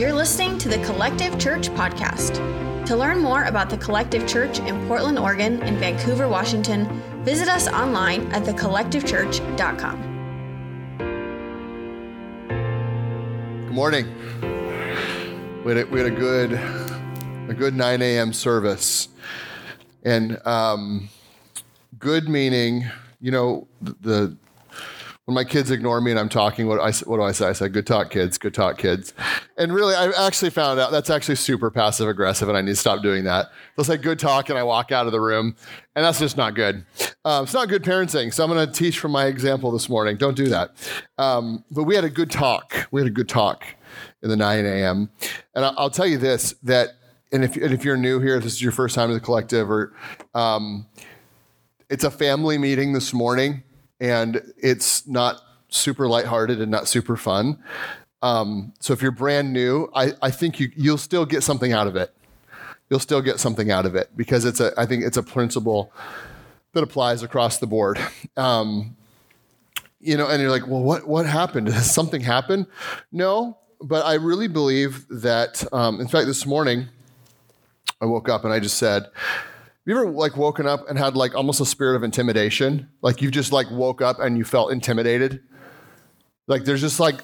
You're listening to the Collective Church Podcast. To learn more about the Collective Church in Portland, Oregon, and Vancouver, Washington, visit us online at thecollectivechurch.com. Good morning. We had a, we had a good a good 9 a.m. service, and um, good meaning, you know, the when my kids ignore me and I'm talking, what, I, what do I say? I say, good talk, kids, good talk, kids. And really, I actually found out that's actually super passive aggressive, and I need to stop doing that. They'll say, good talk, and I walk out of the room, and that's just not good. Um, it's not good parenting, so I'm going to teach from my example this morning. Don't do that. Um, but we had a good talk. We had a good talk in the 9 a.m. And I'll tell you this that, and if, and if you're new here, if this is your first time in the collective, or um, it's a family meeting this morning and it's not super lighthearted and not super fun. Um, so if you're brand new, I, I think you, you'll still get something out of it. You'll still get something out of it because it's a, I think it's a principle that applies across the board. Um, you know, and you're like, well, what, what happened? Has something happened? No, but I really believe that, um, in fact, this morning, I woke up and I just said, you ever like woken up and had like almost a spirit of intimidation? Like you just like woke up and you felt intimidated? Like there's just like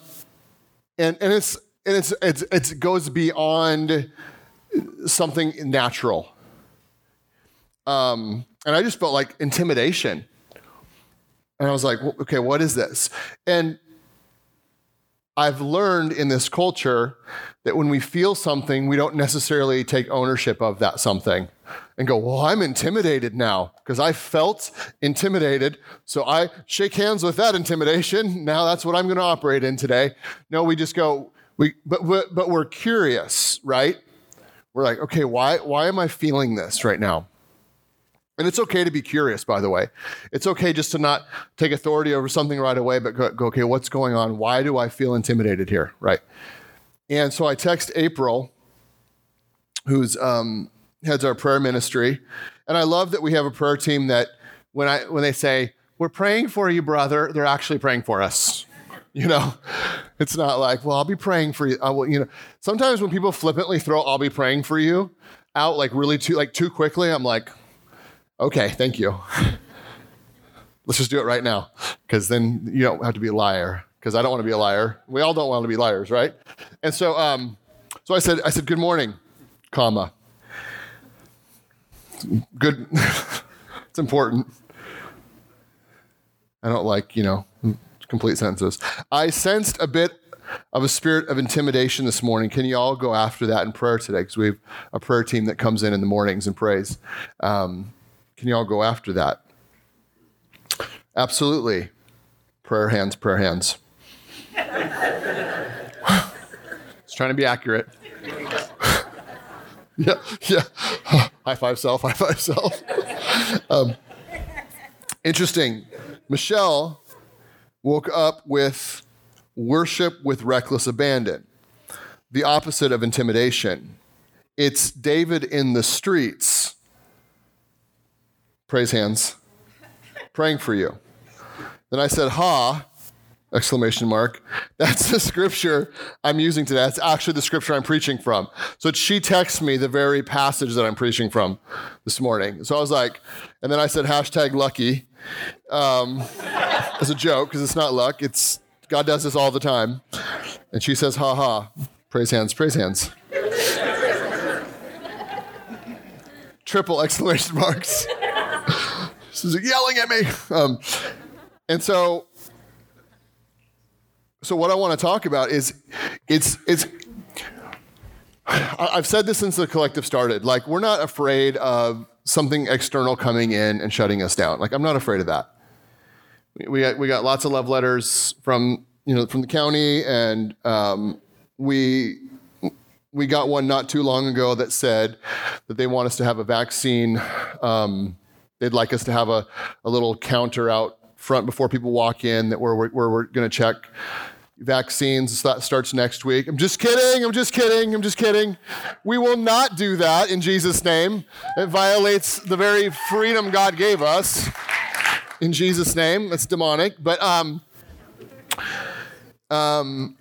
and and it's and it's it's it goes beyond something natural. Um and I just felt like intimidation. And I was like, okay, what is this? And I've learned in this culture that when we feel something, we don't necessarily take ownership of that something and go, Well, I'm intimidated now because I felt intimidated. So I shake hands with that intimidation. Now that's what I'm going to operate in today. No, we just go, we, but, but, but we're curious, right? We're like, okay, why, why am I feeling this right now? And it's okay to be curious, by the way. It's okay just to not take authority over something right away, but go, go okay, what's going on? Why do I feel intimidated here, right? And so I text April, who's um, heads our prayer ministry, and I love that we have a prayer team that when I when they say we're praying for you, brother, they're actually praying for us. You know, it's not like, well, I'll be praying for you. I will, you know, sometimes when people flippantly throw "I'll be praying for you" out like really too like too quickly, I'm like, okay, thank you. Let's just do it right now, because then you don't have to be a liar. Because I don't want to be a liar. We all don't want to be liars, right? And so, um, so I said, I said, good morning, comma. Good. it's important. I don't like, you know, complete sentences. I sensed a bit of a spirit of intimidation this morning. Can you all go after that in prayer today? Because we have a prayer team that comes in in the mornings and prays. Um, can you all go after that? Absolutely. Prayer hands, prayer hands. It's trying to be accurate. yeah, yeah. high five self, high five self. Um, interesting. Michelle woke up with worship with reckless abandon, the opposite of intimidation. It's David in the streets. Praise hands. Praying for you. Then I said, Ha, exclamation mark. That's the scripture I'm using today. That's actually the scripture I'm preaching from. So she texts me the very passage that I'm preaching from this morning. So I was like, and then I said hashtag lucky um, as a joke because it's not luck. It's God does this all the time. And she says, ha ha. Praise hands, praise hands. Triple exclamation marks. She's yelling at me. Um, and so so what I want to talk about is it's it's I've said this since the collective started. Like we're not afraid of something external coming in and shutting us down. Like I'm not afraid of that. We got, we got lots of love letters from you know from the county, and um, we we got one not too long ago that said that they want us to have a vaccine. Um, they'd like us to have a, a little counter out front before people walk in that we're, we're, we're going to check vaccines. That starts next week. I'm just kidding. I'm just kidding. I'm just kidding. We will not do that in Jesus' name. It violates the very freedom God gave us. In Jesus' name, that's demonic. But um, um,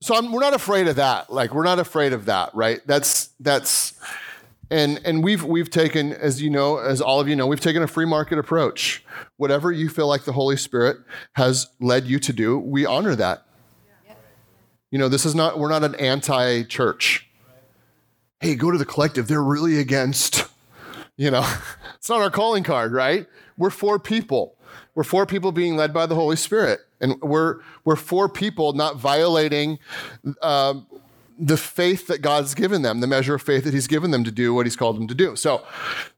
so I'm, we're not afraid of that. Like we're not afraid of that, right? That's that's and and we've we've taken, as you know, as all of you know, we've taken a free market approach. Whatever you feel like the Holy Spirit has led you to do, we honor that. You know, this is not we're not an anti-church. Hey, go to the collective. They're really against. You know, it's not our calling card, right? We're for people. We're for people being led by the Holy Spirit. And we're, we're for people not violating um, the faith that God's given them, the measure of faith that He's given them to do what He's called them to do. So,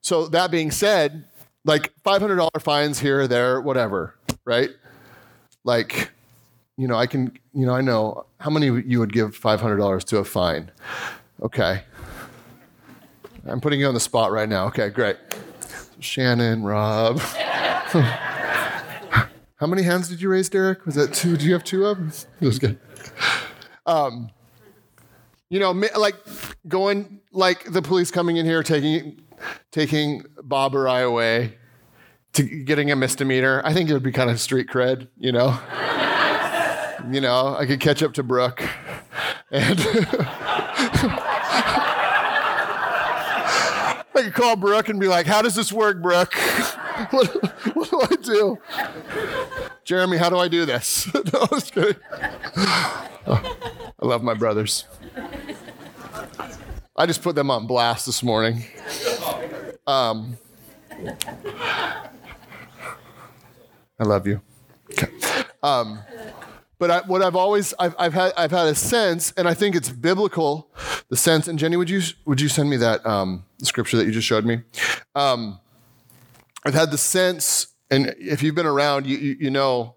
so that being said, like $500 fines here there, whatever, right? Like, you know, I can, you know, I know how many you would give $500 to a fine. Okay. I'm putting you on the spot right now. Okay, great. Shannon, Rob. How many hands did you raise, Derek? Was that two? Do you have two of them? Was good. Um, you know, like going, like the police coming in here, taking, taking Bob or I away, to getting a misdemeanor. I think it would be kind of street cred, you know. you know, I could catch up to Brooke, and I could call Brooke and be like, "How does this work, Brooke?" what, what, do I do? Jeremy, how do I do this? no, I kidding. Oh, I love my brothers. I just put them on blast this morning. Um, I love you. Okay. Um, but I, what I've always I've, I've, had I've had a sense, and I think it's biblical, the sense. And Jenny, would you would you send me that um, scripture that you just showed me? Um, I've had the sense, and if you've been around, you, you, you know,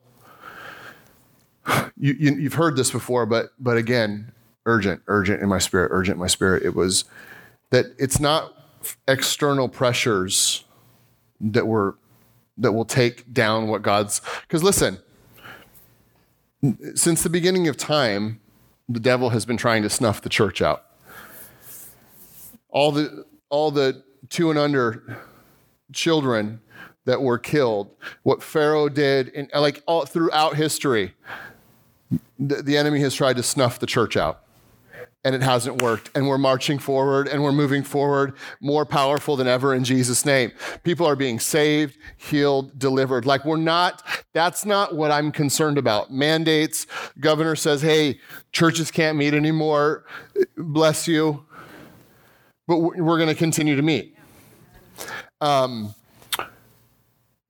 you, you, have heard this before, but, but again, urgent, urgent in my spirit, urgent in my spirit. It was that it's not external pressures that were that will take down what God's because listen, since the beginning of time, the devil has been trying to snuff the church out. All the all the two and under children that were killed, what Pharaoh did, and like all throughout history, the, the enemy has tried to snuff the church out. And it hasn't worked. And we're marching forward and we're moving forward more powerful than ever in Jesus' name. People are being saved, healed, delivered. Like we're not, that's not what I'm concerned about. Mandates, governor says, hey, churches can't meet anymore. Bless you. But we're going to continue to meet. Um,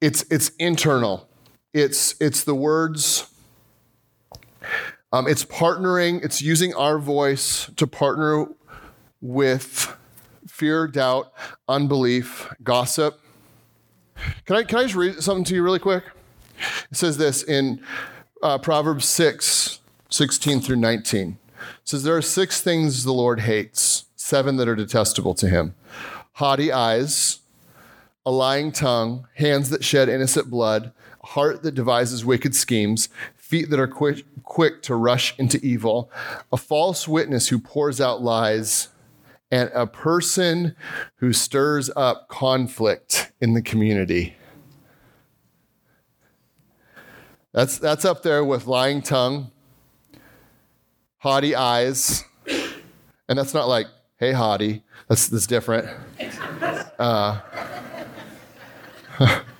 it's it's internal. It's it's the words. Um, it's partnering. It's using our voice to partner with fear, doubt, unbelief, gossip. Can I can I just read something to you really quick? It says this in uh, Proverbs 6, 16 through 19. It says, There are six things the Lord hates, seven that are detestable to him haughty eyes, a lying tongue, hands that shed innocent blood, heart that devises wicked schemes, feet that are quick, quick to rush into evil, a false witness who pours out lies, and a person who stirs up conflict in the community. That's, that's up there with lying tongue, haughty eyes, and that's not like, hey, haughty. That's, that's different. Uh,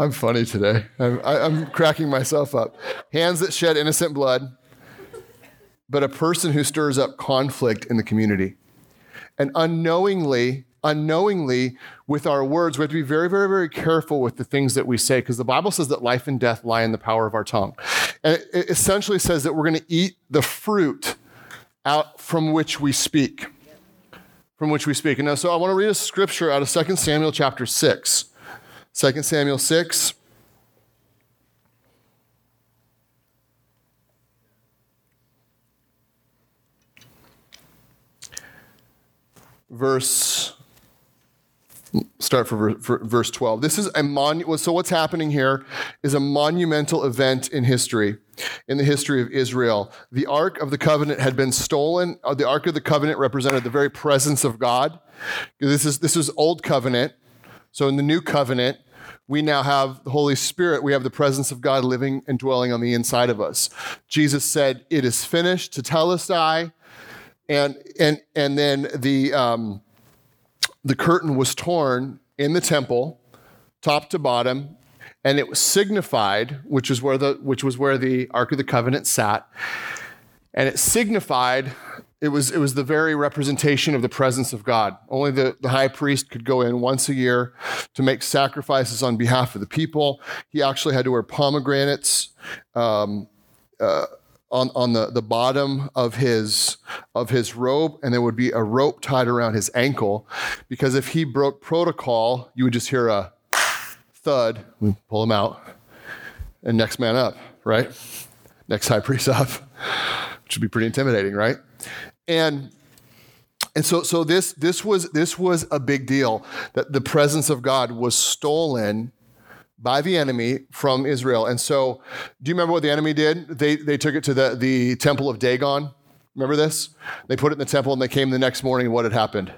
I'm funny today. I'm, I'm, cracking myself up. Hands that shed innocent blood, but a person who stirs up conflict in the community. And unknowingly, unknowingly, with our words, we have to be very, very, very careful with the things that we say because the Bible says that life and death lie in the power of our tongue. And it essentially says that we're going to eat the fruit out from which we speak. From which we speak. And now, so I want to read a scripture out of 2 Samuel chapter 6. 2 Samuel 6. Verse start for, verse 12. This is a mon- so what's happening here is a monumental event in history, in the history of Israel. The Ark of the Covenant had been stolen. Uh, the Ark of the Covenant represented the very presence of God. This is this is old covenant. So in the new covenant, we now have the Holy Spirit. We have the presence of God living and dwelling on the inside of us. Jesus said, "It is finished." Tetelestai, and and and then the um, the curtain was torn in the temple, top to bottom, and it was signified, which is where the which was where the Ark of the Covenant sat, and it signified it was it was the very representation of the presence of God. Only the, the high priest could go in once a year to make sacrifices on behalf of the people. He actually had to wear pomegranates. Um, uh, on, on the, the bottom of his of his robe, and there would be a rope tied around his ankle, because if he broke protocol, you would just hear a thud. We pull him out, and next man up, right? Next high priest up, which would be pretty intimidating, right? And and so so this this was this was a big deal that the presence of God was stolen by the enemy from Israel. And so, do you remember what the enemy did? They, they took it to the, the temple of Dagon. Remember this? They put it in the temple and they came the next morning, and what had happened?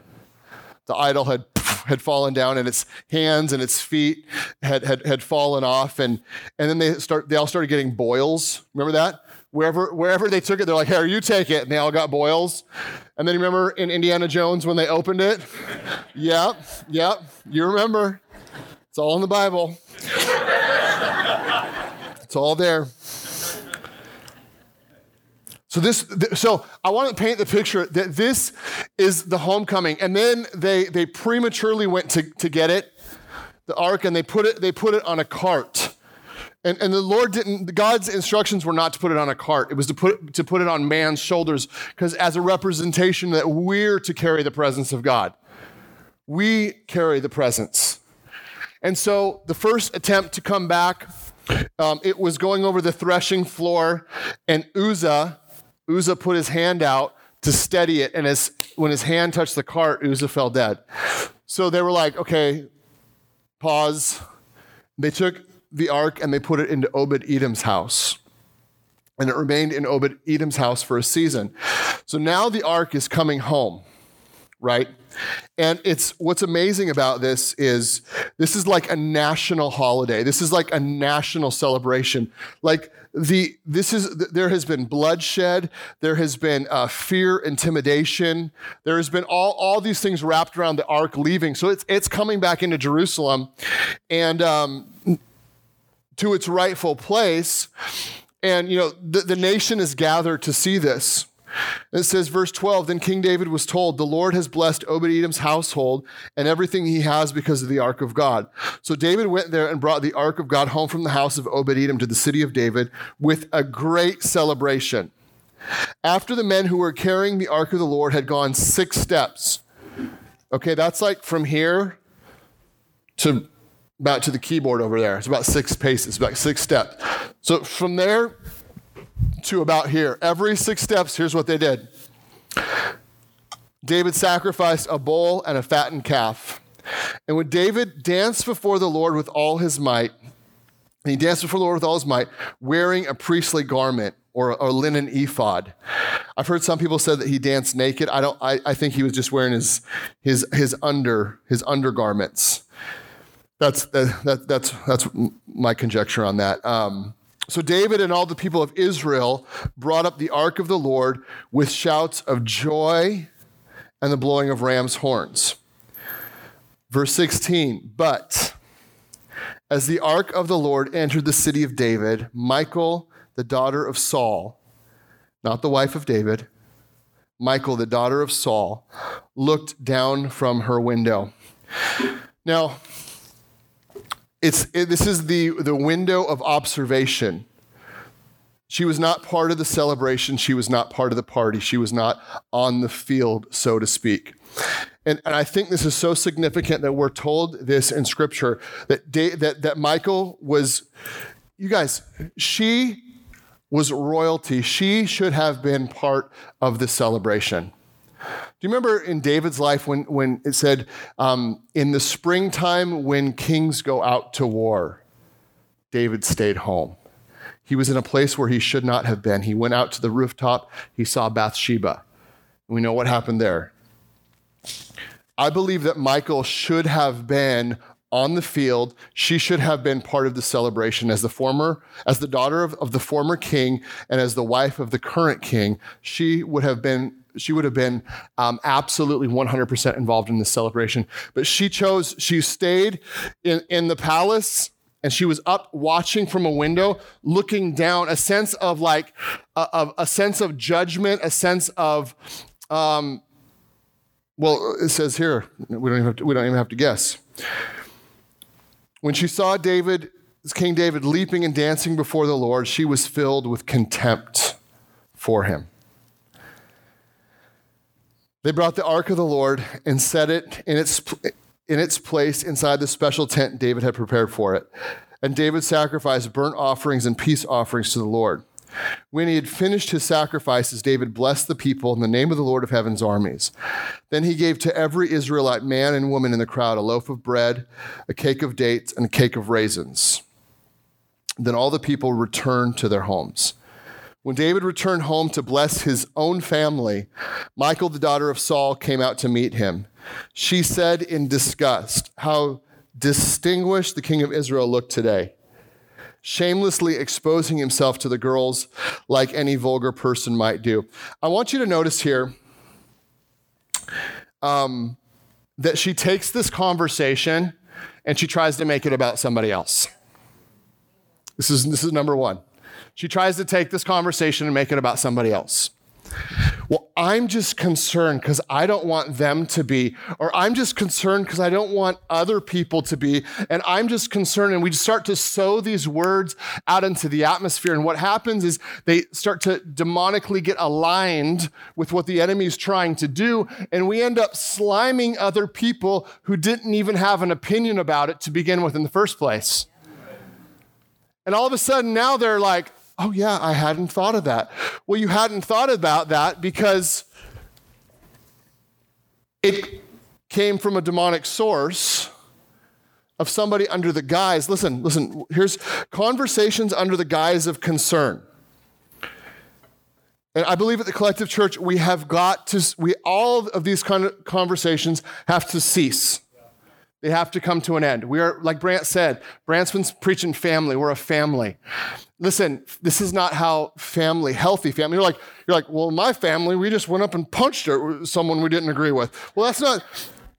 The idol had, had fallen down and its hands and its feet had, had, had fallen off. And, and then they, start, they all started getting boils. Remember that? Wherever, wherever they took it, they're like, here, you take it. And they all got boils. And then you remember in Indiana Jones when they opened it? yep, yep, you remember. It's all in the Bible. it's all there. So this, so I want to paint the picture that this is the homecoming, and then they they prematurely went to, to get it, the ark, and they put it they put it on a cart, and and the Lord didn't. God's instructions were not to put it on a cart; it was to put to put it on man's shoulders, because as a representation that we're to carry the presence of God, we carry the presence. And so the first attempt to come back, um, it was going over the threshing floor, and Uzzah, Uzzah put his hand out to steady it, and as when his hand touched the cart, Uzzah fell dead. So they were like, okay, pause. They took the ark and they put it into Obed Edom's house. And it remained in Obed Edom's house for a season. So now the ark is coming home right? And it's what's amazing about this is this is like a national holiday. This is like a national celebration. Like the this is there has been bloodshed, there has been uh, fear, intimidation, there has been all all these things wrapped around the ark leaving. So it's it's coming back into Jerusalem, and um, to its rightful place. And you know the, the nation is gathered to see this. It says, verse 12 Then King David was told, The Lord has blessed Obed Edom's household and everything he has because of the ark of God. So David went there and brought the ark of God home from the house of Obed Edom to the city of David with a great celebration. After the men who were carrying the ark of the Lord had gone six steps, okay, that's like from here to about to the keyboard over there. It's about six paces, about six steps. So from there to about here. Every six steps, here's what they did David sacrificed a bull and a fattened calf. And when David danced before the Lord with all his might, he danced before the Lord with all his might, wearing a priestly garment or a linen ephod. I've heard some people say that he danced naked. I don't. I, I think he was just wearing his his his under his undergarments. That's that, that that's that's my conjecture on that. Um, so David and all the people of Israel brought up the ark of the Lord with shouts of joy and the blowing of ram's horns. Verse 16, but as the ark of the Lord entered the city of David, Michal, the daughter of Saul, not the wife of David, Michal, the daughter of Saul, looked down from her window. Now, it's, it, this is the, the window of observation. She was not part of the celebration. She was not part of the party. She was not on the field, so to speak. And, and I think this is so significant that we're told this in Scripture that, that, that Michal was, you guys, she was royalty. She should have been part of the celebration. Do you remember in David's life when, when it said, um, in the springtime when kings go out to war, David stayed home? He was in a place where he should not have been. He went out to the rooftop, he saw Bathsheba. We know what happened there. I believe that Michal should have been on the field. She should have been part of the celebration as the former, as the daughter of, of the former king and as the wife of the current king. She would have been she would have been um, absolutely 100% involved in this celebration. But she chose, she stayed in, in the palace and she was up watching from a window, looking down, a sense of like, a, of a sense of judgment, a sense of, um, well, it says here, we don't even have to, we don't even have to guess. When she saw David, King David, leaping and dancing before the Lord, she was filled with contempt for him. They brought the ark of the Lord and set it in its, in its place inside the special tent David had prepared for it. And David sacrificed burnt offerings and peace offerings to the Lord. When he had finished his sacrifices, David blessed the people in the name of the Lord of heaven's armies. Then he gave to every Israelite man and woman in the crowd a loaf of bread, a cake of dates, and a cake of raisins. Then all the people returned to their homes. When David returned home to bless his own family, Michal, the daughter of Saul, came out to meet him. She said in disgust, How distinguished the king of Israel looked today shamelessly exposing himself to the girls like any vulgar person might do. I want you to notice here um, that she takes this conversation and she tries to make it about somebody else. This is, this is number one. She tries to take this conversation and make it about somebody else. Well, I'm just concerned because I don't want them to be, or I'm just concerned because I don't want other people to be, and I'm just concerned. And we start to sow these words out into the atmosphere. And what happens is they start to demonically get aligned with what the enemy is trying to do. And we end up sliming other people who didn't even have an opinion about it to begin with in the first place. And all of a sudden now they're like, Oh, yeah, I hadn't thought of that. Well, you hadn't thought about that because it came from a demonic source of somebody under the guise. Listen, listen, here's conversations under the guise of concern. And I believe at the collective church, we have got to, we, all of these kind of conversations have to cease. They have to come to an end. We are, like Brant said, Brant's been preaching family. We're a family. Listen, this is not how family, healthy family. You're like, you're like, well, my family, we just went up and punched someone we didn't agree with. Well, that's not.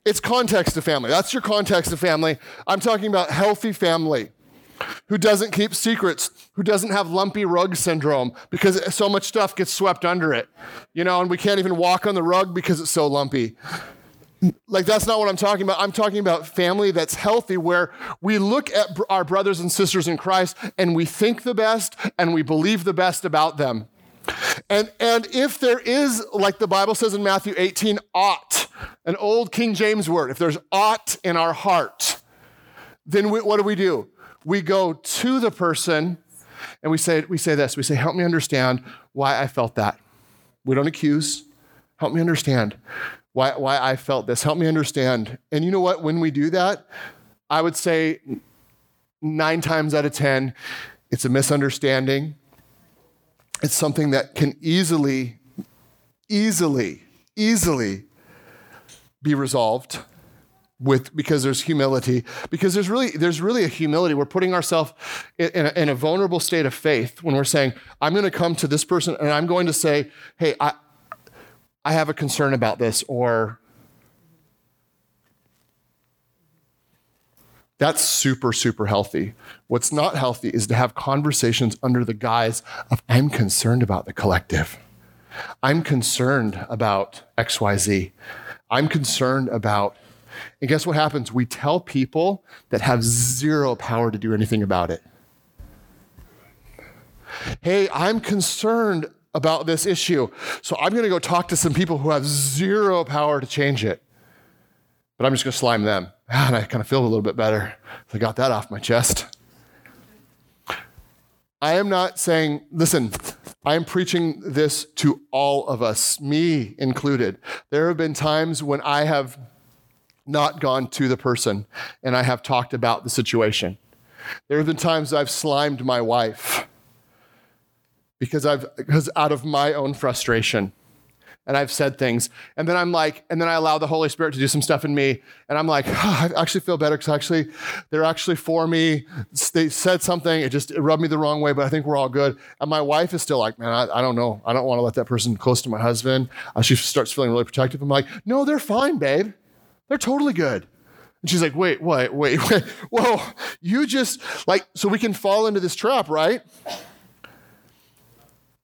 It's context of family. That's your context of family. I'm talking about healthy family who doesn't keep secrets, who doesn't have lumpy rug syndrome because so much stuff gets swept under it. You know, and we can't even walk on the rug because it's so lumpy. Like, that's not what I'm talking about. I'm talking about family that's healthy, where we look at our brothers and sisters in Christ and we think the best and we believe the best about them. And, and if there is, like the Bible says in Matthew 18, ought, an old King James word, if there's ought in our heart, then we, what do we do? We go to the person and we say, we say this we say, Help me understand why I felt that. We don't accuse. Help me understand why, why I felt this. Help me understand. And you know what? When we do that, I would say nine times out of 10, it's a misunderstanding. It's something that can easily, easily, easily be resolved with because there's humility because there's really there's really a humility we're putting ourselves in, in, in, a vulnerable state of faith when we're saying i'm going to come to this person and i'm going to say hey I, I have a concern about this, or that's super, super healthy. What's not healthy is to have conversations under the guise of, I'm concerned about the collective. I'm concerned about XYZ. I'm concerned about, and guess what happens? We tell people that have zero power to do anything about it. Hey, I'm concerned about this issue. So I'm going to go talk to some people who have zero power to change it. But I'm just going to slime them. And I kind of feel a little bit better. I got that off my chest. I am not saying, listen, I am preaching this to all of us, me included. There have been times when I have not gone to the person and I have talked about the situation. There have been times I've slimed my wife because I've because out of my own frustration and I've said things. And then I'm like, and then I allow the Holy Spirit to do some stuff in me. And I'm like, oh, I actually feel better because actually they're actually for me. They said something, it just it rubbed me the wrong way, but I think we're all good. And my wife is still like, man, I, I don't know. I don't want to let that person close to my husband. Uh, she starts feeling really protective. I'm like, no, they're fine, babe. They're totally good. And she's like, wait, wait, wait, wait. Whoa, you just like, so we can fall into this trap, right?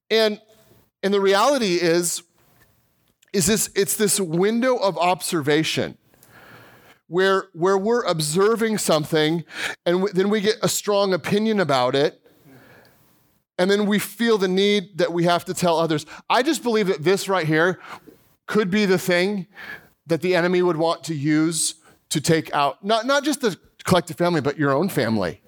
And and the reality is, is this it's this window of observation where where we're observing something and w- then we get a strong opinion about it. And then we feel the need that we have to tell others. I just believe that this right here could be the thing that the enemy would want to use to take out not, not just the collective family but your own family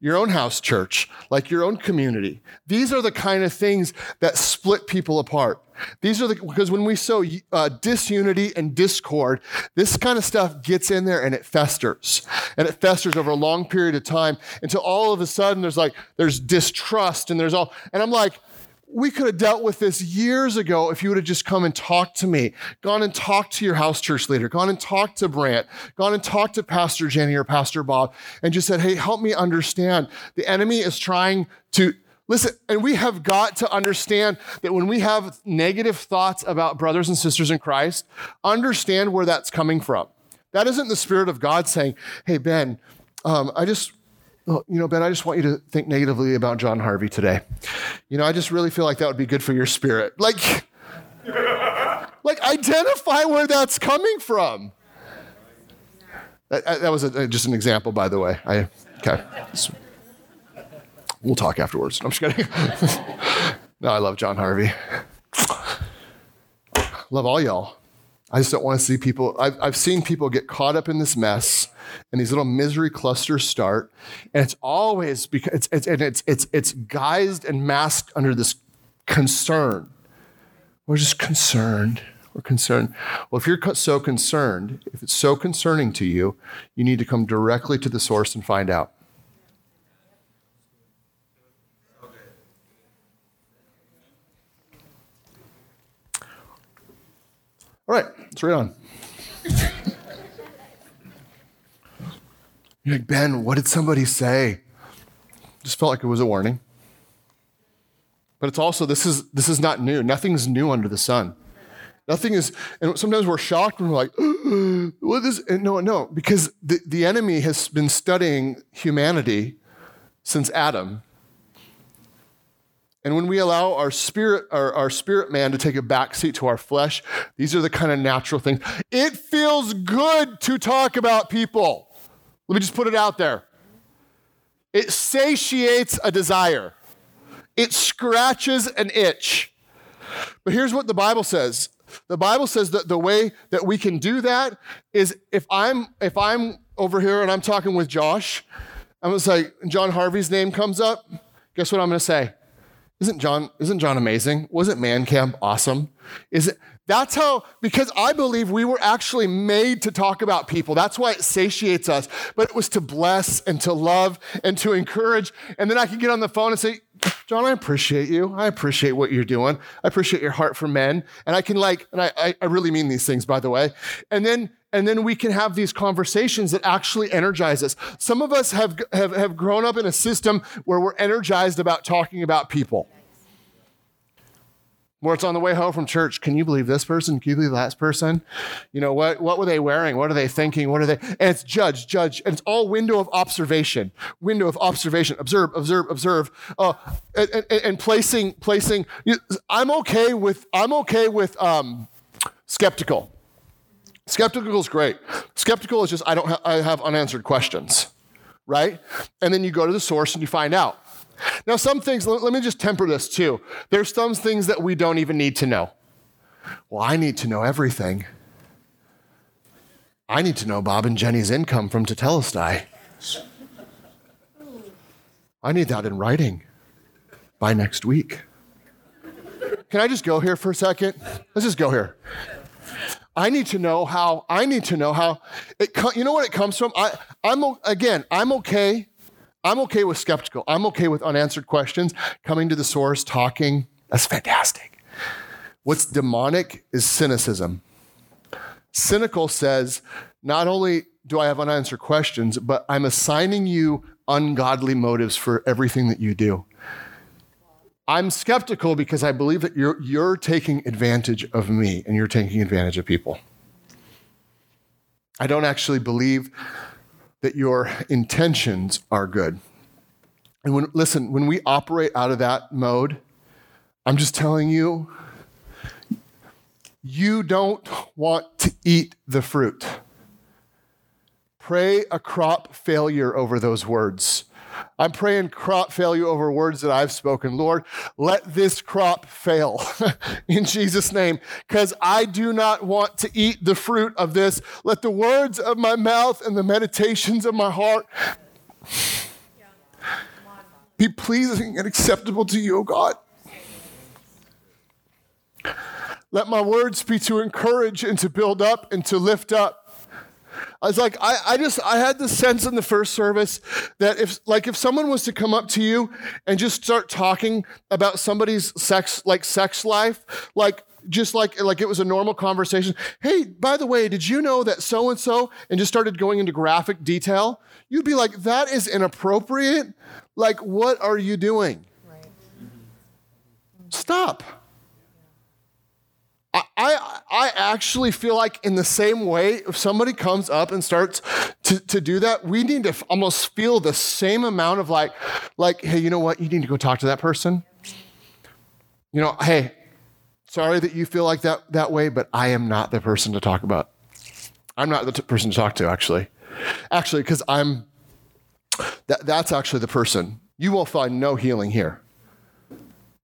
your own house church, like your own community. These are the kind of things that split people apart. These are the, because when we sow uh, disunity and discord, this kind of stuff gets in there and it festers. And it festers over a long period of time until all of a sudden there's like, there's distrust and there's all, and I'm like, we could have dealt with this years ago if you would have just come and talked to me, gone and talked to your house church leader, gone and talked to Brant, gone and talked to Pastor Jenny or Pastor Bob, and just said, hey, help me understand. The enemy is trying to. Listen, and we have got to understand that when we have negative thoughts about brothers and sisters in Christ, understand where that's coming from. That isn't the Spirit of God saying, hey, Ben, um, I just you know, Ben, I just want you to think negatively about John Harvey today. You know, I just really feel like that would be good for your spirit. Like, like identify where that's coming from. That, that was a, just an example, by the way. I okay. We'll talk afterwards. I'm just kidding. no, I love John Harvey. Love all y'all. I just don't want to see people. I've, I've seen people get caught up in this mess and these little misery clusters start. And it's always because it's, it's, and it's, it's, it's guised and masked under this concern. We're just concerned. We're concerned. Well, if you're so concerned, if it's so concerning to you, you need to come directly to the source and find out. All right, let's read on. You're like, Ben, what did somebody say? Just felt like it was a warning. But it's also, this is, this is not new. Nothing's new under the sun. Nothing is, and sometimes we're shocked when we're like, what is, and no, no, because the, the enemy has been studying humanity since Adam and when we allow our spirit, our, our spirit man to take a backseat to our flesh, these are the kind of natural things. It feels good to talk about people. Let me just put it out there. It satiates a desire. It scratches an itch. But here's what the Bible says. The Bible says that the way that we can do that is if I'm if I'm over here and I'm talking with Josh, I'm gonna say John Harvey's name comes up. Guess what I'm gonna say? Isn't John, isn't John amazing? Wasn't Man Camp awesome? Is it that's how, because I believe we were actually made to talk about people. That's why it satiates us. But it was to bless and to love and to encourage. And then I can get on the phone and say, John, I appreciate you. I appreciate what you're doing. I appreciate your heart for men. And I can like, and I, I really mean these things, by the way. And then and then we can have these conversations that actually energize us. Some of us have, have, have grown up in a system where we're energized about talking about people. Where it's on the way home from church. Can you believe this person? Can you believe that person? You know, what, what were they wearing? What are they thinking? What are they? And it's judge, judge. And it's all window of observation. Window of observation. Observe, observe, observe. Uh, and, and, and placing, placing. I'm okay with, I'm okay with um, skeptical. Skeptical is great. Skeptical is just, I don't ha- I have unanswered questions, right? And then you go to the source and you find out. Now, some things, let, let me just temper this too. There's some things that we don't even need to know. Well, I need to know everything. I need to know Bob and Jenny's income from Tetelestai. I need that in writing by next week. can I just go here for a second? Let's just go here. I need to know how, I need to know how, it, you know what it comes from? I, I'm, again, I'm okay. I'm okay with skeptical. I'm okay with unanswered questions, coming to the source, talking. That's fantastic. What's demonic is cynicism. Cynical says, not only do I have unanswered questions, but I'm assigning you ungodly motives for everything that you do. I'm skeptical because I believe that you're, you're taking advantage of me and you're taking advantage of people. I don't actually believe that your intentions are good. And when, listen, when we operate out of that mode, I'm just telling you, you don't want to eat the fruit. Pray a crop failure over those words. I'm praying crop failure over words that I've spoken. Lord, let this crop fail in Jesus' name, because I do not want to eat the fruit of this. Let the words of my mouth and the meditations of my heart be pleasing and acceptable to you, O God. Let my words be to encourage and to build up and to lift up. I was like, I, I just, I had the sense in the first service that if, like, if someone was to come up to you and just start talking about somebody's sex, like, sex life, like, just like, like it was a normal conversation. Hey, by the way, did you know that so and so, and just started going into graphic detail, you'd be like, that is inappropriate. Like, what are you doing? Right. Stop. I, I actually feel like in the same way, if somebody comes up and starts to, to do that, we need to almost feel the same amount of like, like, hey, you know what? You need to go talk to that person. You know, hey, sorry that you feel like that that way, but I am not the person to talk about. I'm not the t- person to talk to, actually. Actually, because I'm that, that's actually the person. You will find no healing here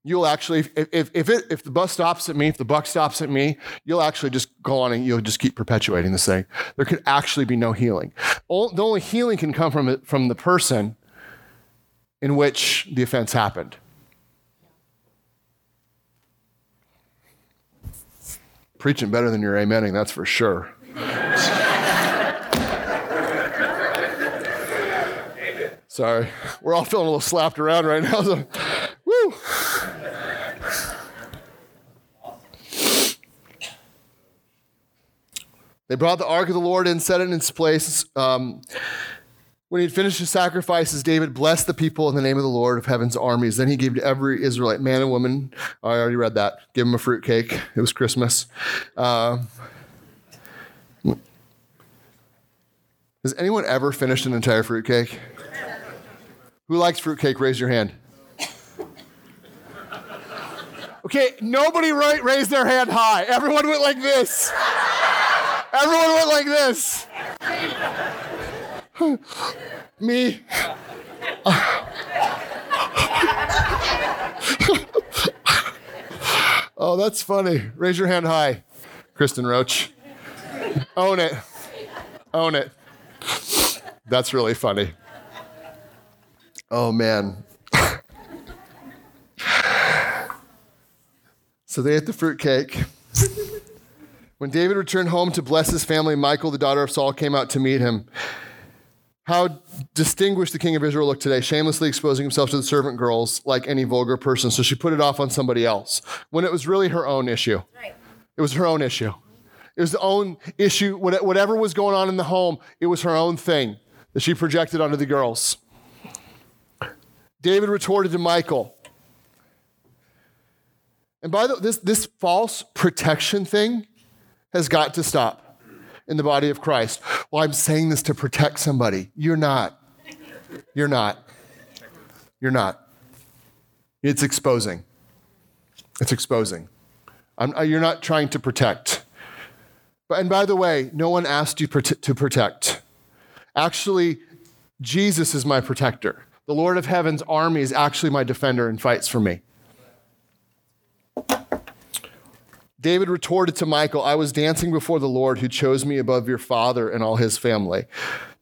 you'll actually, if, if, it, if the bus stops at me, if the buck stops at me, you'll actually just go on and you'll just keep perpetuating this thing. There could actually be no healing. The only healing can come from, from the person in which the offense happened. Preaching better than you're amening, that's for sure. Sorry, we're all feeling a little slapped around right now. So, woo! They brought the ark of the Lord and set it in its place. Um, when he had finished his sacrifices, David blessed the people in the name of the Lord of heaven's armies. Then he gave to every Israelite, man and woman, I already read that, give him a fruitcake. It was Christmas. Uh, has anyone ever finished an entire fruitcake? Who likes fruitcake? Raise your hand. Okay, nobody raised their hand high. Everyone went like this. Everyone went like this. Me. oh, that's funny. Raise your hand high, Kristen Roach. Own it. Own it. That's really funny. Oh, man. so they ate the fruitcake. When David returned home to bless his family, Michal, the daughter of Saul, came out to meet him. How distinguished the king of Israel looked today, shamelessly exposing himself to the servant girls like any vulgar person. So she put it off on somebody else when it was really her own issue. Right. It was her own issue. It was the own issue. Whatever was going on in the home, it was her own thing that she projected onto the girls. David retorted to Michal. And by the way, this, this false protection thing has got to stop in the body of Christ. Well, I'm saying this to protect somebody. You're not. You're not. You're not. It's exposing. It's exposing. I'm, uh, you're not trying to protect. But, and by the way, no one asked you to protect. Actually, Jesus is my protector. The Lord of Heaven's army is actually my defender and fights for me. David retorted to Michal, I was dancing before the Lord who chose me above your father and all his family.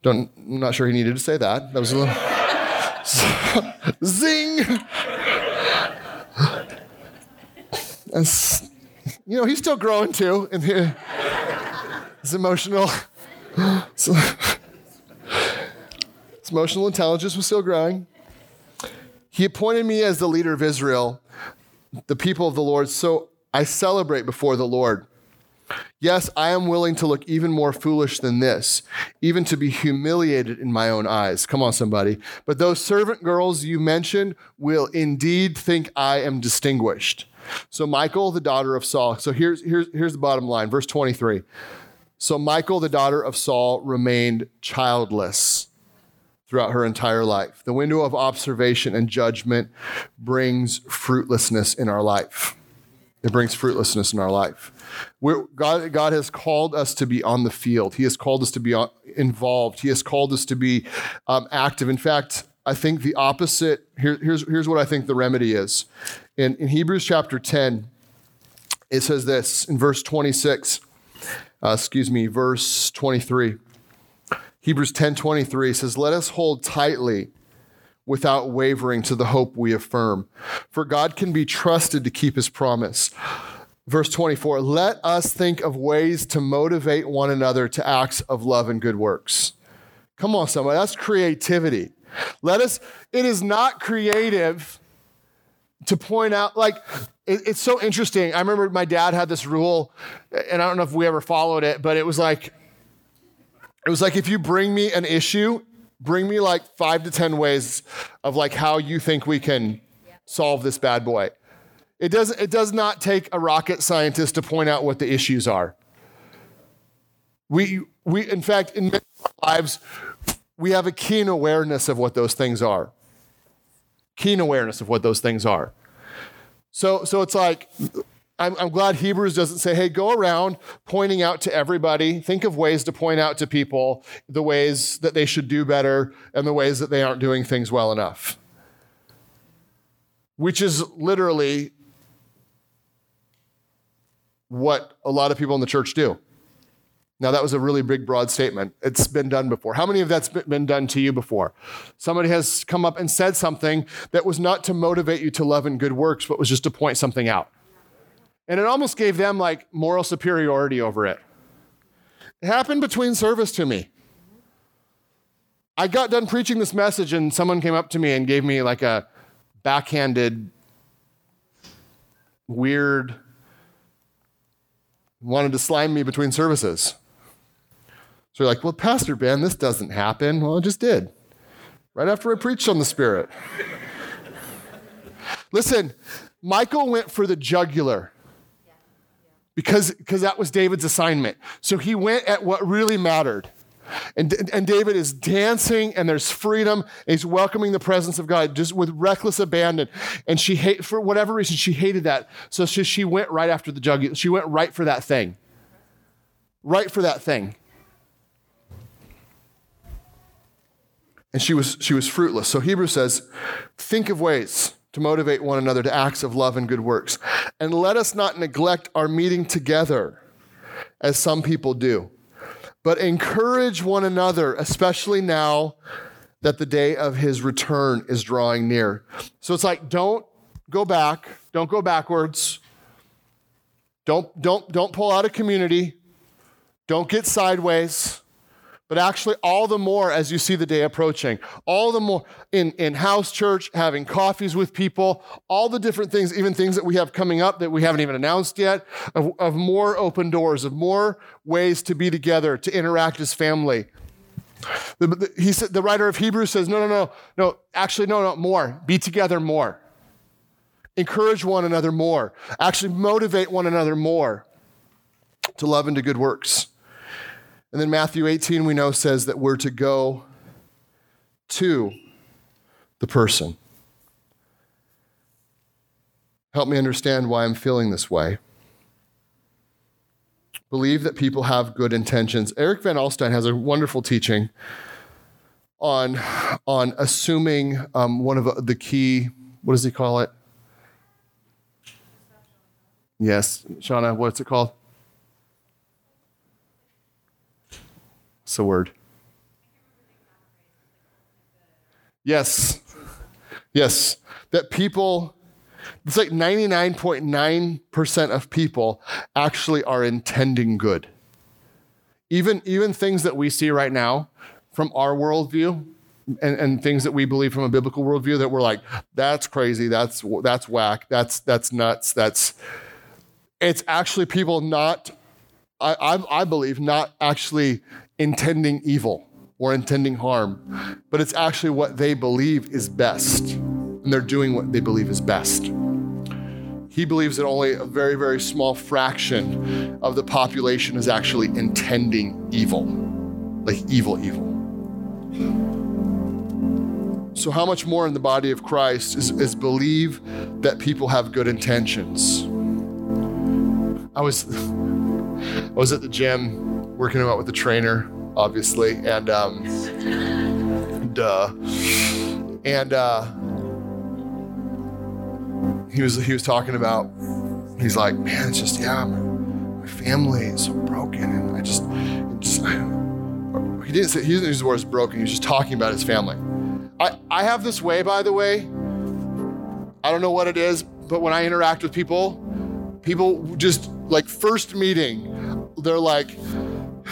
Don't, I'm not sure he needed to say that. That was a little. zing! You know, he's still growing too. And his emotional, his emotional intelligence was still growing. He appointed me as the leader of Israel, the people of the Lord. So I celebrate before the Lord. Yes, I am willing to look even more foolish than this, even to be humiliated in my own eyes. Come on, somebody. But those servant girls you mentioned will indeed think I am distinguished. So, Michal, the daughter of Saul. So, here's, here's, here's the bottom line, verse 23. So, Michal, the daughter of Saul, remained childless throughout her entire life. The window of observation and judgment brings fruitlessness in our life. It brings fruitlessness in our life. We're, God, God has called us to be on the field. He has called us to be involved. He has called us to be um, active. In fact, I think the opposite, here, here's, here's what I think the remedy is. In, in Hebrews chapter 10, it says this in verse 26, uh, excuse me, verse 23. Hebrews 10 23 says, Let us hold tightly without wavering to the hope we affirm. For God can be trusted to keep his promise. Verse 24, let us think of ways to motivate one another to acts of love and good works. Come on, somebody, that's creativity. Let us, it is not creative to point out, like, it, it's so interesting. I remember my dad had this rule, and I don't know if we ever followed it, but it was like, it was like if you bring me an issue bring me like five to 10 ways of like how you think we can solve this bad boy. It does, it does not take a rocket scientist to point out what the issues are. We, we in fact, in many lives, we have a keen awareness of what those things are. Keen awareness of what those things are. So, so it's like I'm, I'm, glad Hebrews doesn't say, hey, go around pointing out to everybody, think of ways to point out to people the ways that they should do better and the ways that they aren't doing things well enough. Which is literally what a lot of people in the church do. Now, that was a really big, broad statement. It's been done before. How many of that's been done to you before? Somebody has come up and said something that was not to motivate you to love and good works, but was just to point something out. And it almost gave them like moral superiority over it. It happened between service to me. I got done preaching this message, and someone came up to me and gave me like a backhanded, weird, wanted to slime me between services. So you're like, well, Pastor Ben, this doesn't happen. Well, it just did. Right after I preached on the Spirit. Listen, Michal went for the jugular because, because that was David's assignment. So he went at what really mattered. And, and David is dancing, and there's freedom. And he's welcoming the presence of God just with reckless abandon. And she hate for whatever reason she hated that. So she, she went right after the jug. She went right for that thing. Right for that thing. And she was she was fruitless. So Hebrews says, think of ways to motivate one another to acts of love and good works. And let us not neglect our meeting together, as some people do, but encourage one another, especially now that the day of his return is drawing near. So it's like, don't go back, don't go backwards. Don't, don't, don't pull out of community. Don't get sideways but actually all the more as you see the day approaching. All the more in, in house church having coffees with people all the different things even things that we have coming up that we haven't even announced yet of, of more open doors of more ways to be together to interact as family. The, the, he said the writer of hebrews says no no no no actually no no more. Be together more. Encourage one another more. Actually motivate one another more to love and to good works and then Matthew 18, we know, says that we're to go to the person. Help me understand why I'm feeling this way. Believe that people have good intentions. Eric Van Alstyne has a wonderful teaching on, on assuming um, one of the key, what does he call it? Yes, Shauna, what's it called? What's the word? Yes. Yes. That people It's like 99.9% of people actually are intending good. Even, even things that we see right now from our worldview and, and things that we believe from a biblical worldview that we're like, that's crazy, that's, that's whack, that's, that's nuts, that's, it's actually people not, I, I believe, not actually intending evil or intending harm, but it's actually what they believe is best. And they're doing what they believe is best. He believes that only a very, very small fraction of the population is actually intending evil, like evil, evil. So, how much more in the body of Christ is, is believe that people have good intentions? I was, I was at the gym working out with the trainer, obviously, and um, duh, and uh, he was he was talking about. He's like, man, it's just yeah, my, my family is so broken, and I just, just I, he didn't say he didn't use the words broken. He was just talking about his family. I I have this way, by the way. I don't know what it is, but when I interact with people, people just like first meeting, they're like,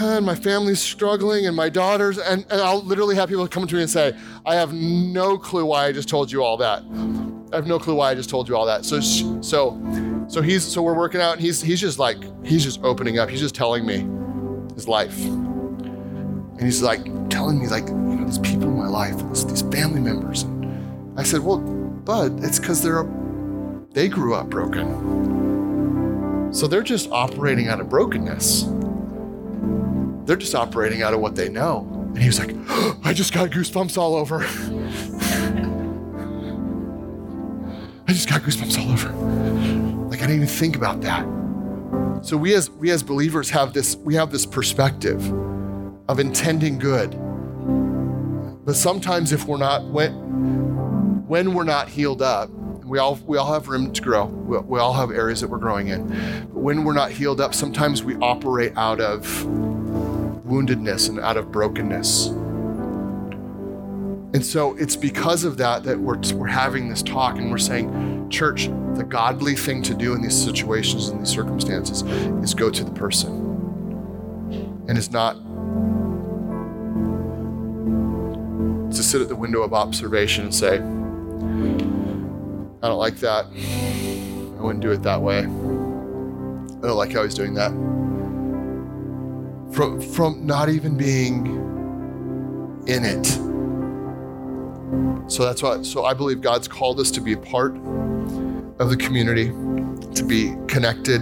and my family's struggling and my daughters and, and i'll literally have people come to me and say i have no clue why i just told you all that. I have no clue why i just told you all that. So so so he's so we're working out and he's he's just like he's just opening up. He's just telling me his life. And he's like telling me like you know these people in my life these, family members. And i said well bud it's because they're they grew up broken. So they're just operating out of brokenness they're just operating out of what they know. And he was like, oh, I just got goosebumps all over. I just got goosebumps all over. Like I didn't even think about that. So we as we as believers have this we have this perspective of intending good. But sometimes if we're not when when we're not healed up, we all we all have room to grow. We, we all have areas that we're growing in. But when we're not healed up, sometimes we operate out of woundedness and out of brokenness. And so it's because of that that we're, we're having this talk and we're saying, church, the godly thing to do in these situations and these circumstances is go to the person. And it's not to sit at the window of observation and say, I don't like that. I wouldn't do it that way. I don't like how he's doing that from, from not even being in it. So that's why, so I believe God's called us to be a part of the community, to be connected.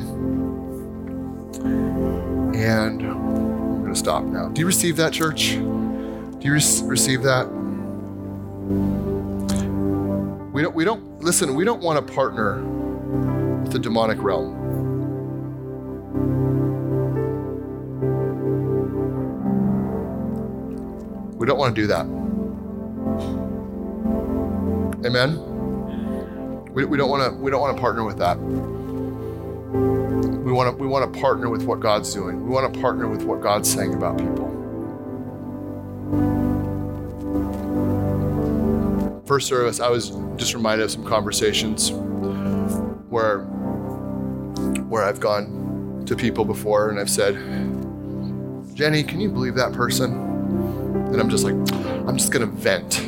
And I'm going to stop now. Do you receive that, church? Do you re- receive that? We don't, we don't, listen, we don't want to partner with the demonic realm. We don't want to do that. Amen. We, we don't want to we don't want to partner with that. We want to we want to partner with what God's doing. We want to partner with what God's saying about people. First service, I was just reminded of some conversations where where I've gone to people before and I've said, Jenny, can you believe that person? And I'm just like, I'm just gonna vent.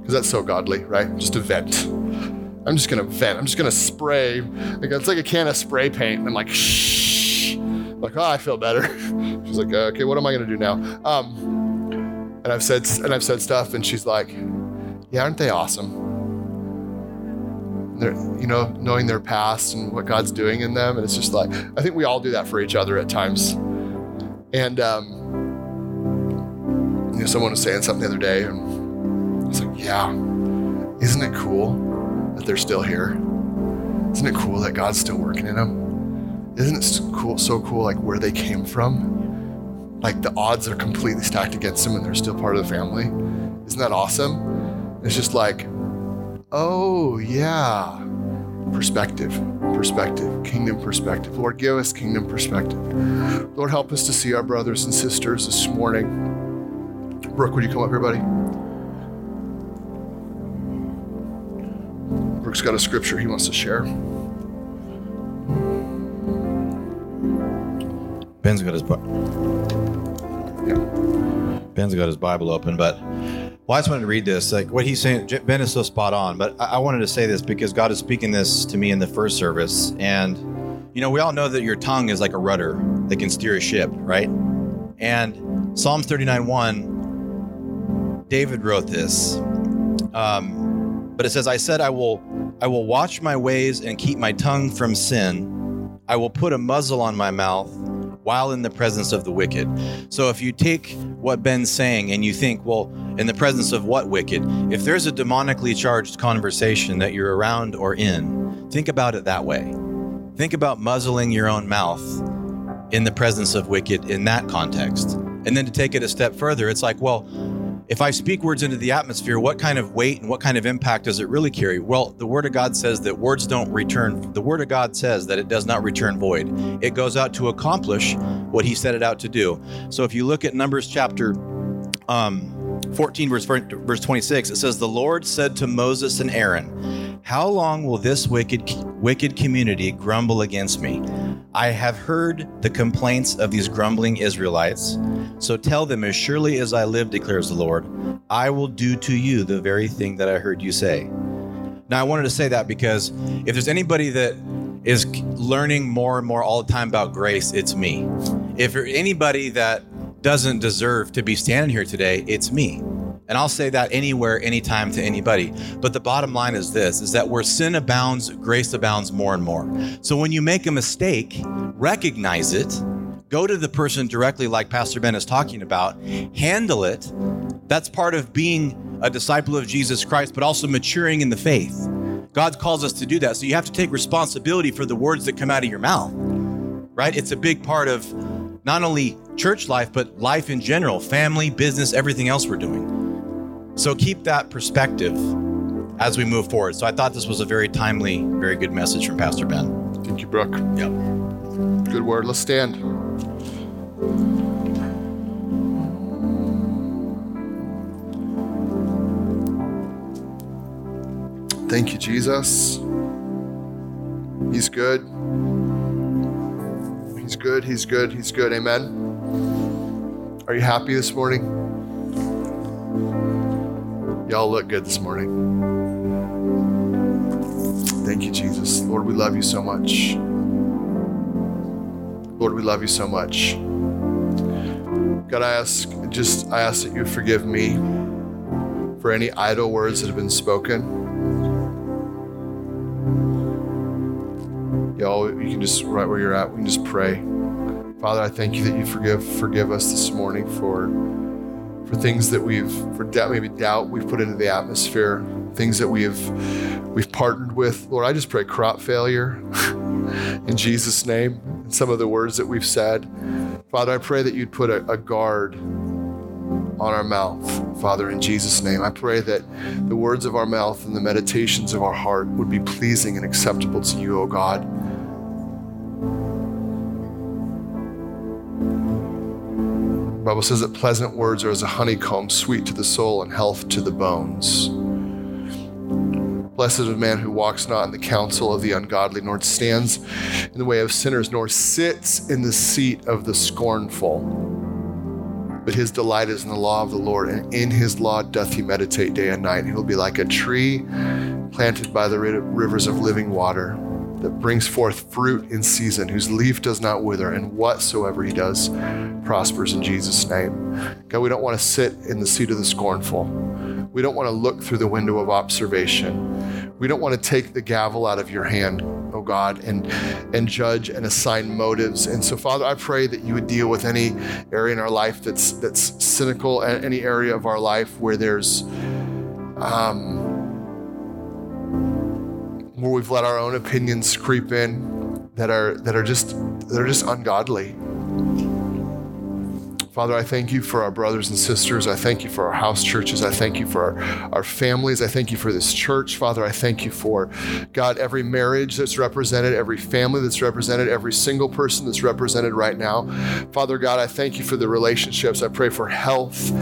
Because that's so godly, right? Just to vent. I'm just gonna vent. I'm just gonna spray. Like it's like a can of spray paint. And I'm like, shh. like, oh, I feel better. She's like, okay, what am I gonna do now? Um, and I've said and I've said stuff, and she's like, yeah, aren't they awesome? They're, you know, knowing their past and what God's doing in them, and it's just like I think we all do that for each other at times. And um, know, someone was saying something the other day, and I was like, yeah, isn't it cool that they're still here? Isn't it cool that God's still working in them? Isn't it cool, so cool, like where they came from? Like the odds are completely stacked against them and they're still part of the family. Isn't that awesome? It's just like, oh, yeah. Perspective, perspective, kingdom perspective. Lord, give us kingdom perspective. Lord, help us to see our brothers and sisters this morning Brooke, would you come up here, buddy? Brooke's got a scripture he wants to share. Ben's got his book. Yeah. Ben's got his Bible open, but well, I just wanted to read this. Like what he's saying, Ben is so spot on. But I, I wanted to say this because God is speaking this to me in the first service, and you know we all know that your tongue is like a rudder that can steer a ship, right? And Psalms 39 1, David wrote this. Um, but it says, I said, I will, I will watch my ways and keep my tongue from sin. I will put a muzzle on my mouth while in the presence of the wicked. So if you take what Ben's saying and you think, well, in the presence of what wicked? If there's a demonically charged conversation that you're around or in, think about it that way. Think about muzzling your own mouth in the presence of wicked in that context. And then to take it a step further, it's like, well, if I speak words into the atmosphere, what kind of weight and what kind of impact does it really carry? Well, the Word of God says that words don't return. The Word of God says that it does not return void. It goes out to accomplish what He set it out to do. So if you look at Numbers chapter um, 14, verse, verse 26, it says, The Lord said to Moses and Aaron, How long will this wicked, wicked community grumble against me? I have heard the complaints of these grumbling Israelites. So tell them, as surely as I live, declares the Lord, I will do to you the very thing that I heard you say. Now, I wanted to say that because if there's anybody that is learning more and more all the time about grace, it's me. If anybody that doesn't deserve to be standing here today, it's me. And I'll say that anywhere, anytime to anybody. But the bottom line is this is that where sin abounds, grace abounds more and more. So when you make a mistake, recognize it, go to the person directly, like Pastor Ben is talking about, handle it. That's part of being a disciple of Jesus Christ, but also maturing in the faith. God calls us to do that. So you have to take responsibility for the words that come out of your mouth, right? It's a big part of not only church life, but life in general, family, business, everything else we're doing. So keep that perspective as we move forward. So I thought this was a very timely, very good message from Pastor Ben. Thank you, Brooke. Yep. Good word. Let's stand. Thank you, Jesus. He's good. He's good. He's good. He's good. Amen. Are you happy this morning? Y'all look good this morning. Thank you, Jesus. Lord, we love you so much. Lord, we love you so much. God, I ask just I ask that you forgive me for any idle words that have been spoken. Y'all, you can just right where you're at, we can just pray. Father, I thank you that you forgive forgive us this morning for for things that we've, for doubt, maybe doubt we've put into the atmosphere, things that we've we've partnered with. Lord, I just pray crop failure in Jesus' name. And some of the words that we've said, Father, I pray that you'd put a, a guard on our mouth, Father, in Jesus' name. I pray that the words of our mouth and the meditations of our heart would be pleasing and acceptable to you, O God. Bible says that pleasant words are as a honeycomb, sweet to the soul and health to the bones. Blessed is the man who walks not in the counsel of the ungodly, nor stands in the way of sinners, nor sits in the seat of the scornful. But his delight is in the law of the Lord, and in his law doth he meditate day and night. He will be like a tree planted by the rivers of living water that brings forth fruit in season, whose leaf does not wither, and whatsoever he does prospers in Jesus' name. God, we don't want to sit in the seat of the scornful. We don't want to look through the window of observation. We don't want to take the gavel out of your hand, oh God, and, and judge and assign motives. And so, Father, I pray that you would deal with any area in our life that's that's cynical, and any area of our life where there's um, where we've let our own opinions creep in that are that are just that are just ungodly. Father, I thank you for our brothers and sisters. I thank you for our house churches. I thank you for our, our families. I thank you for this church. Father, I thank you for, God, every marriage that's represented, every family that's represented, every single person that's represented right now. Father God, I thank you for the relationships. I pray for health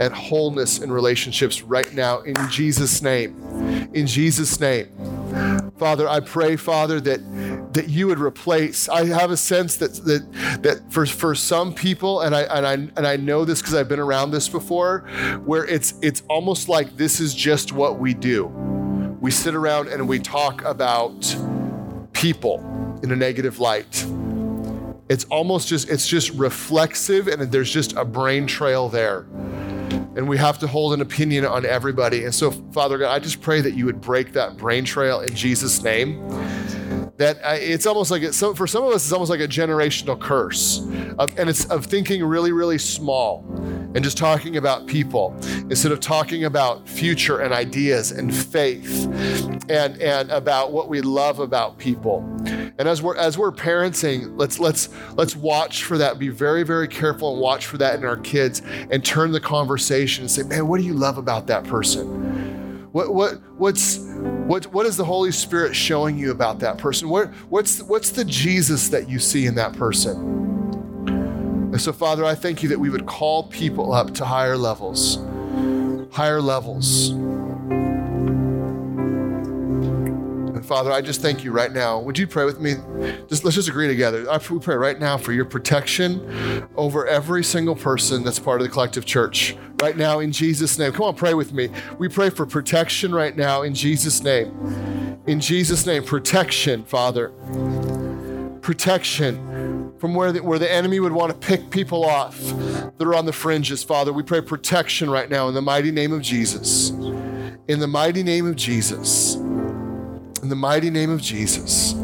and wholeness in relationships right now in Jesus' name. In Jesus' name. Father, I pray, Father, that that you would replace. I have a sense that that that for for some people, and I and I and I know this because I've been around this before, where it's it's almost like this is just what we do. We sit around and we talk about people in a negative light. It's almost just it's just reflexive and there's just a brain trail there and we have to hold an opinion on everybody. And so, Father God, I just pray that you would break that brain trail in Jesus' name. That uh, it's almost like it's, for some of us, it's almost like a generational curse, of, and it's of thinking really, really small and just talking about people instead of talking about future and ideas and faith and and about what we love about people. And as we're as we're parenting, let's let's let's watch for that. Be very very careful and watch for that in our kids and turn the conversation and say, "Man, what do you love about that person? What what what's what what is the Holy Spirit showing you about that person? What what's what's the Jesus that you see in that person?" And so, Father, I thank you that we would call people up to higher levels, higher levels. Father, I just thank you right now. Would you pray with me? Just let's just agree together. I we pray right now for your protection over every single person that's part of the collective church. Right now, in Jesus' name. Come on, pray with me. We pray for protection right now in Jesus' name. In Jesus' name, protection, Father. Protection from where the, where the enemy would want to pick people off that are on the fringes, Father. We pray protection right now in the mighty name of Jesus. In the mighty name of Jesus. In the mighty name of Jesus.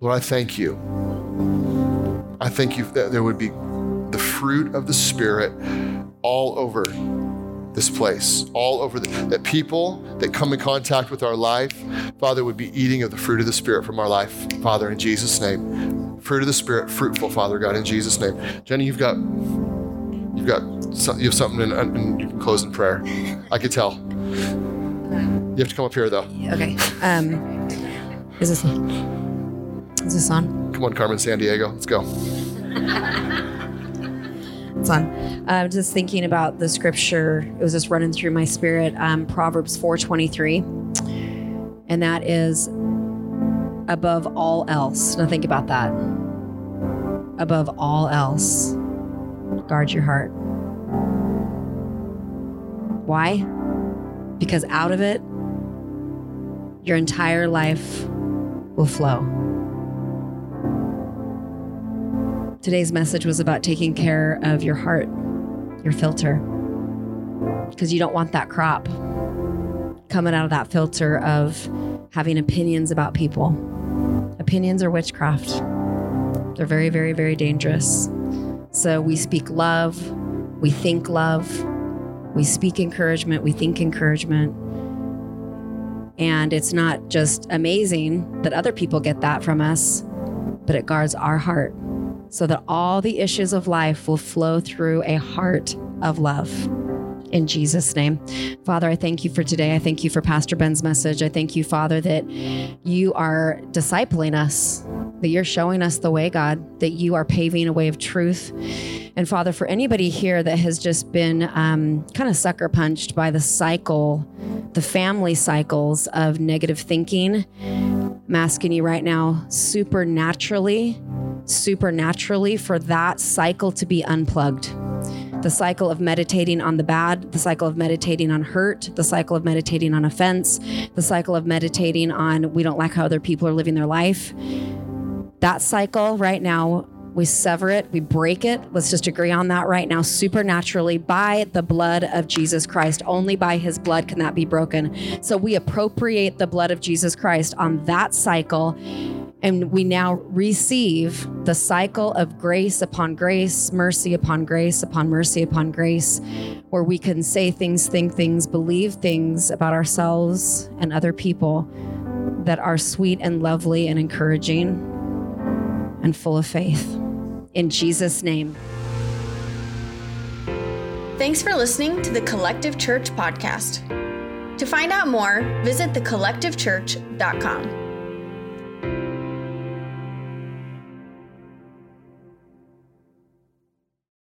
Lord, I thank you. I thank you that there would be the fruit of the Spirit all over this place, all over the, that people that come in contact with our life, Father, would be eating of the fruit of the Spirit from our life, Father, in Jesus' name. Fruit of the Spirit, fruitful, Father God, in Jesus' name. Jenny, you've got you've got you have something, and you can close in prayer. I could tell. You have to come up here, though. Okay. Um, is this is this on? Come on, Carmen Sandiego. Let's go. It's on. I'm just thinking about the scripture. It was just running through my spirit. Um, Proverbs 4:23, and that is above all else. Now think about that. Above all else, guard your heart. Why? Because out of it, your entire life will flow. Today's message was about taking care of your heart, your filter, because you don't want that crop coming out of that filter of having opinions about people. Opinions are witchcraft, they're very, very, very dangerous. So we speak love, we think love, we speak encouragement, we think encouragement. And it's not just amazing that other people get that from us, but it guards our heart so that all the issues of life will flow through a heart of love. In Jesus' name. Father, I thank you for today. I thank you for Pastor Ben's message. I thank you, Father, that you are discipling us, that you're showing us the way, God, that you are paving a way of truth. And Father, for anybody here that has just been um, kind of sucker punched by the cycle, the family cycles of negative thinking, I'm asking you right now, supernaturally, supernaturally for that cycle to be unplugged. The cycle of meditating on the bad, the cycle of meditating on hurt, the cycle of meditating on offense, the cycle of meditating on we don't like how other people are living their life. That cycle right now, we sever it, we break it. Let's just agree on that right now, supernaturally by the blood of Jesus Christ. Only by his blood can that be broken. So we appropriate the blood of Jesus Christ on that cycle and we now receive the cycle of grace upon grace, mercy upon grace, upon mercy upon grace, where we can say things, think things, believe things about ourselves and other people that are sweet and lovely and encouraging and full of faith. In Jesus' name. Thanks for listening to the Collective Church podcast. To find out more, visit thecollectivechurch.com.